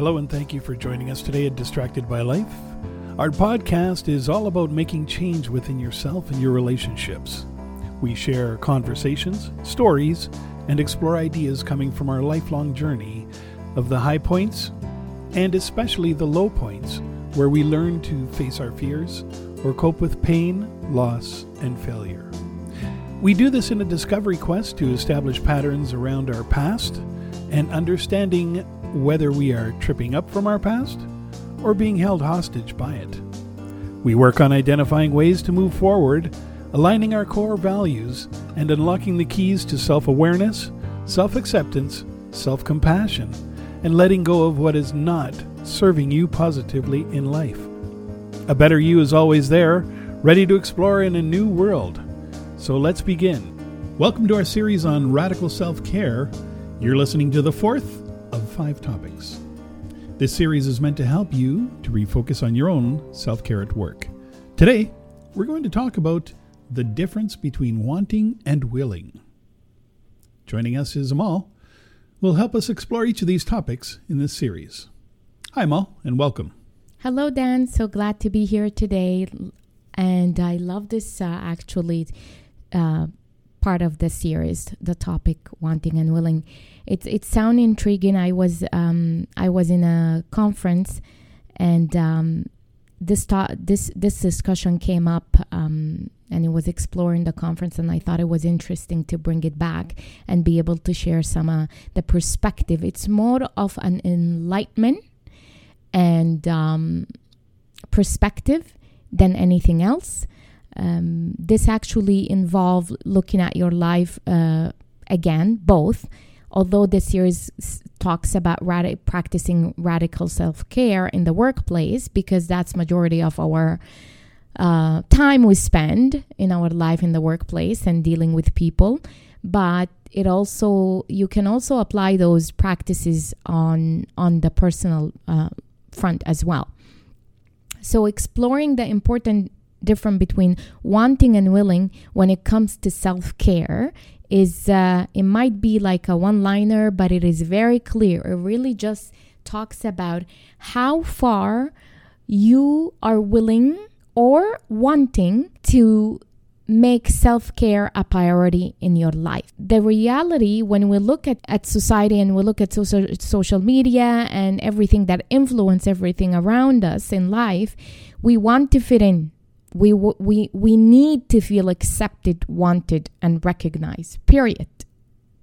Hello, and thank you for joining us today at Distracted by Life. Our podcast is all about making change within yourself and your relationships. We share conversations, stories, and explore ideas coming from our lifelong journey of the high points and especially the low points where we learn to face our fears or cope with pain, loss, and failure. We do this in a discovery quest to establish patterns around our past and understanding whether we are tripping up from our past or being held hostage by it. We work on identifying ways to move forward, aligning our core values, and unlocking the keys to self awareness, self acceptance, self compassion, and letting go of what is not serving you positively in life. A better you is always there, ready to explore in a new world. So let's begin. Welcome to our series on radical self care. You're listening to the fourth five topics. This series is meant to help you to refocus on your own self care at work. Today, we're going to talk about the difference between wanting and willing. Joining us is Amal, will help us explore each of these topics in this series. Hi, Amal, and welcome. Hello, Dan. So glad to be here today. And I love this uh, actually uh, part of the series, the topic wanting and willing. It's it sound intriguing. I was um, I was in a conference, and um, this ta- this this discussion came up um, and it was exploring the conference and i thought it was interesting to bring it back and be able to share some uh, the perspective it's more of an enlightenment and um, perspective than anything else um, this actually involved looking at your life uh, again both. Although the series talks about radi- practicing radical self-care in the workplace because that's majority of our uh, time we spend in our life in the workplace and dealing with people. But it also you can also apply those practices on on the personal uh, front as well. So exploring the important difference between wanting and willing when it comes to self-care is uh, it might be like a one liner but it is very clear it really just talks about how far you are willing or wanting to make self care a priority in your life. The reality, when we look at, at society and we look at social, social media and everything that influence everything around us in life, we want to fit in. We, we, we need to feel accepted, wanted, and recognized, period.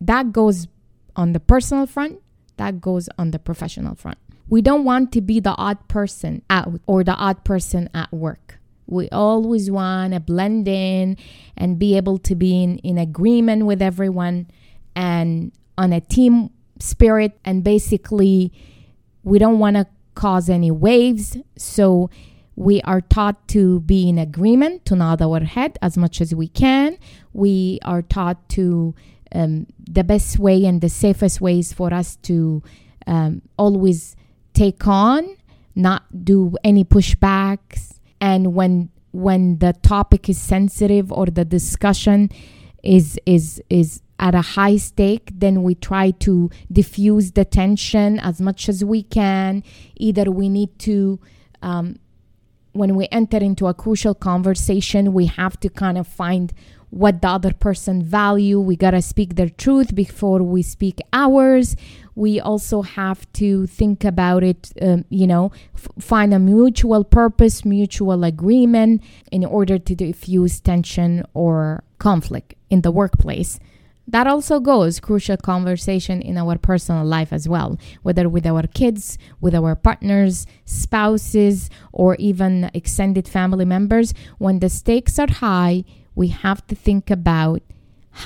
That goes on the personal front, that goes on the professional front. We don't want to be the odd person out or the odd person at work. We always want to blend in and be able to be in, in agreement with everyone and on a team spirit. And basically, we don't want to cause any waves. So we are taught to be in agreement, to nod our head as much as we can. We are taught to um, the best way and the safest ways for us to um, always take on, not do any pushbacks, and when when the topic is sensitive or the discussion is is is at a high stake then we try to diffuse the tension as much as we can either we need to um, when we enter into a crucial conversation we have to kind of find what the other person value. We got to speak their truth before we speak ours. We also have to think about it um, you know f- find a mutual purpose mutual agreement in order to diffuse tension or conflict in the workplace that also goes crucial conversation in our personal life as well whether with our kids with our partners spouses or even extended family members. When the stakes are high we have to think about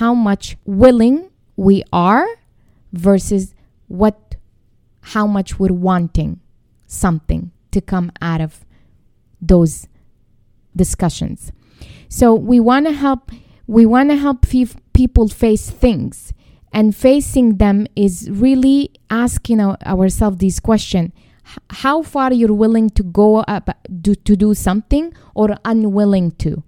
how much willing we are versus what how much we're wanting something to come out of those discussions. So we want to help we want to help people face things and facing them is really asking our, ourselves this question how far you're willing to go up do, to do something or unwilling to?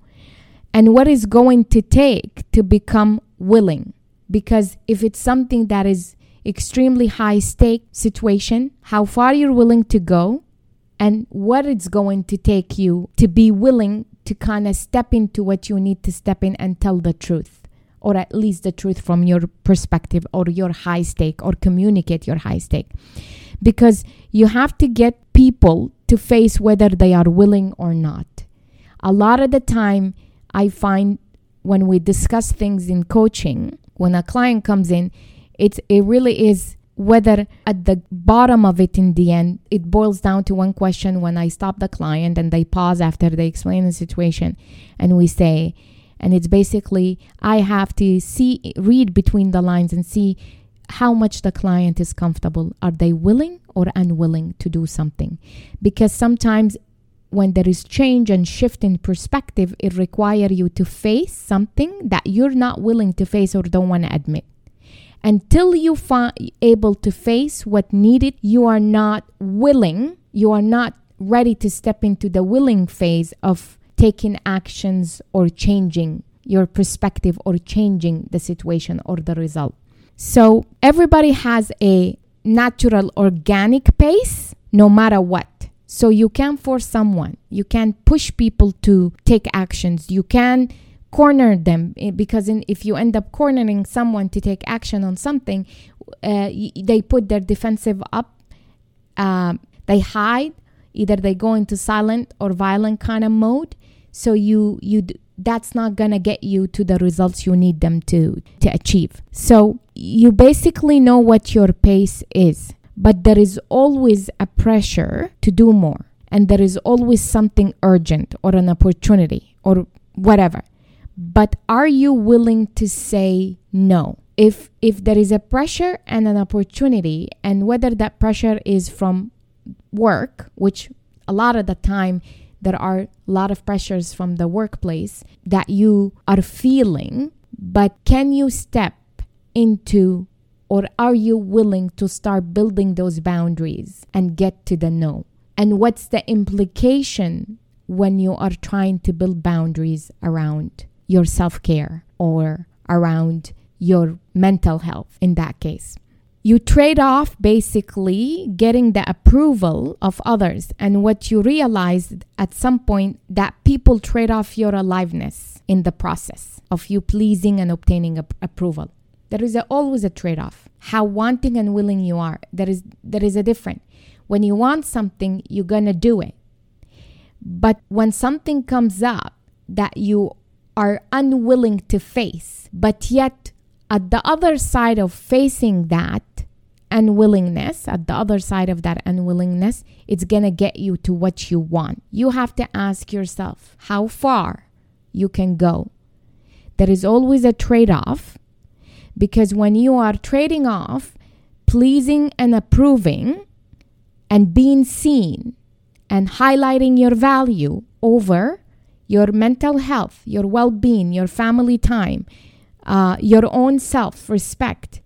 And what is going to take to become willing? Because if it's something that is extremely high stake situation, how far you're willing to go, and what it's going to take you to be willing to kind of step into what you need to step in and tell the truth, or at least the truth from your perspective or your high stake, or communicate your high stake. Because you have to get people to face whether they are willing or not. A lot of the time, I find when we discuss things in coaching, when a client comes in, it's, it really is whether at the bottom of it in the end it boils down to one question when i stop the client and they pause after they explain the situation and we say and it's basically i have to see read between the lines and see how much the client is comfortable. Are they willing or unwilling to do something? Because sometimes when there is change and shift in perspective it requires you to face something that you're not willing to face or don't want to admit until you are able to face what needed you are not willing you are not ready to step into the willing phase of taking actions or changing your perspective or changing the situation or the result. So everybody has a natural organic pace no matter what. So you can force someone. You can push people to take actions. You can corner them eh, because in, if you end up cornering someone to take action on something, uh, they put their defensive up. Uh, they hide. Either they go into silent or violent kind of mode. So you you that's not gonna get you to the results you need them to to achieve. So you basically know what your pace is, but there is always a pressure to do more, and there is always something urgent or an opportunity or whatever but are you willing to say no? If if there is a pressure and an opportunity and whether that pressure is from work which a lot of the time there are a lot of pressures from the workplace that you are feeling but can you step into or are you willing to start building those boundaries and get to the no? And what's the implication when you are trying to build boundaries around your self care or around your mental health in that case. You trade off basically getting the approval of others, and what you realize at some point that people trade off your aliveness in the process of you pleasing and obtaining approval. There is a, always a trade off. How wanting and willing you are. There is there is a difference. When you want something, you're gonna do it. But when something comes up that you are unwilling to face. But yet, at the other side of facing that unwillingness, at the other side of that unwillingness, it's going to get you to what you want. You have to ask yourself how far you can go. There is always a trade off because when you are trading off pleasing and approving and being seen and highlighting your value over your mental health, your well being, your family time, uh, your own self respect,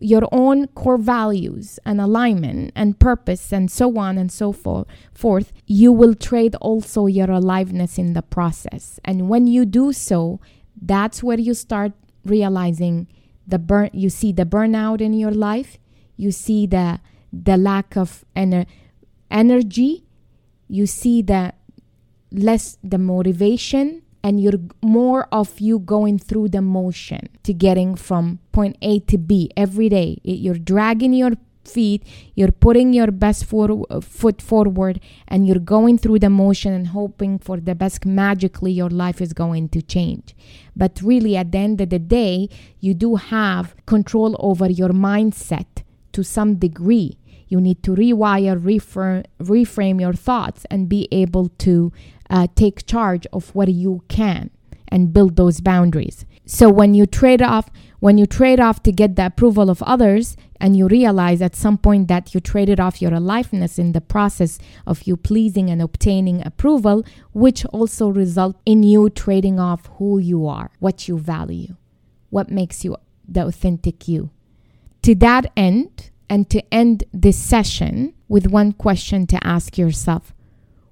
your own core values and alignment and purpose, and so on and so for- forth, you will trade also your aliveness in the process. And when you do so, that's where you start realizing the burn. You see the burnout in your life. You see the the lack of ener- energy. You see the less the motivation and you're more of you going through the motion to getting from point A to B every day. You're dragging your feet, you're putting your best for, foot forward, and you're going through the motion and hoping for the best. Magically, your life is going to change. But really, at the end of the day, you do have control over your mindset to some degree. You need to rewire, reframe your thoughts, and be able to uh, take charge of what you can and build those boundaries. So when you trade off, when you trade off to get the approval of others, and you realize at some point that you traded off your aliveness in the process of you pleasing and obtaining approval, which also result in you trading off who you are, what you value, what makes you the authentic you. To that end, and to end this session with one question to ask yourself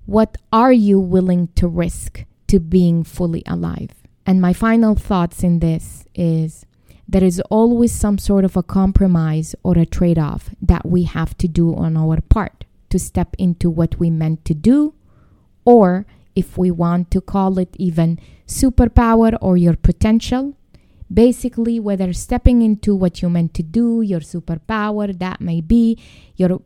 what are you willing to risk to being fully alive? And my final thoughts in this is there is always some sort of a compromise or a trade off that we have to do on our part to step into what we meant to do, or if we want to call it even superpower or your potential. Basically, whether stepping into what you meant to do, your superpower, that may be your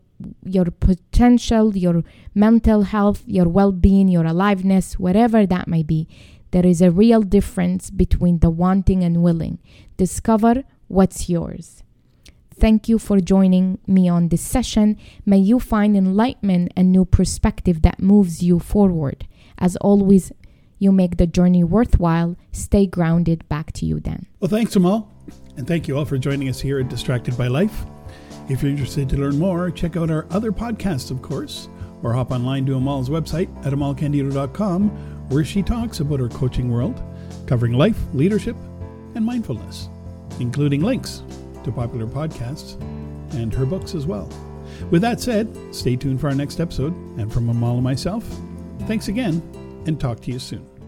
your potential, your mental health, your well being, your aliveness, whatever that may be, there is a real difference between the wanting and willing. Discover what's yours. Thank you for joining me on this session. May you find enlightenment and new perspective that moves you forward. As always, you make the journey worthwhile. Stay grounded. Back to you, Dan. Well, thanks, Amal. And thank you all for joining us here at Distracted by Life. If you're interested to learn more, check out our other podcasts, of course, or hop online to Amal's website at amalcandido.com, where she talks about her coaching world, covering life, leadership, and mindfulness, including links to popular podcasts and her books as well. With that said, stay tuned for our next episode. And from Amal and myself, thanks again, and talk to you soon.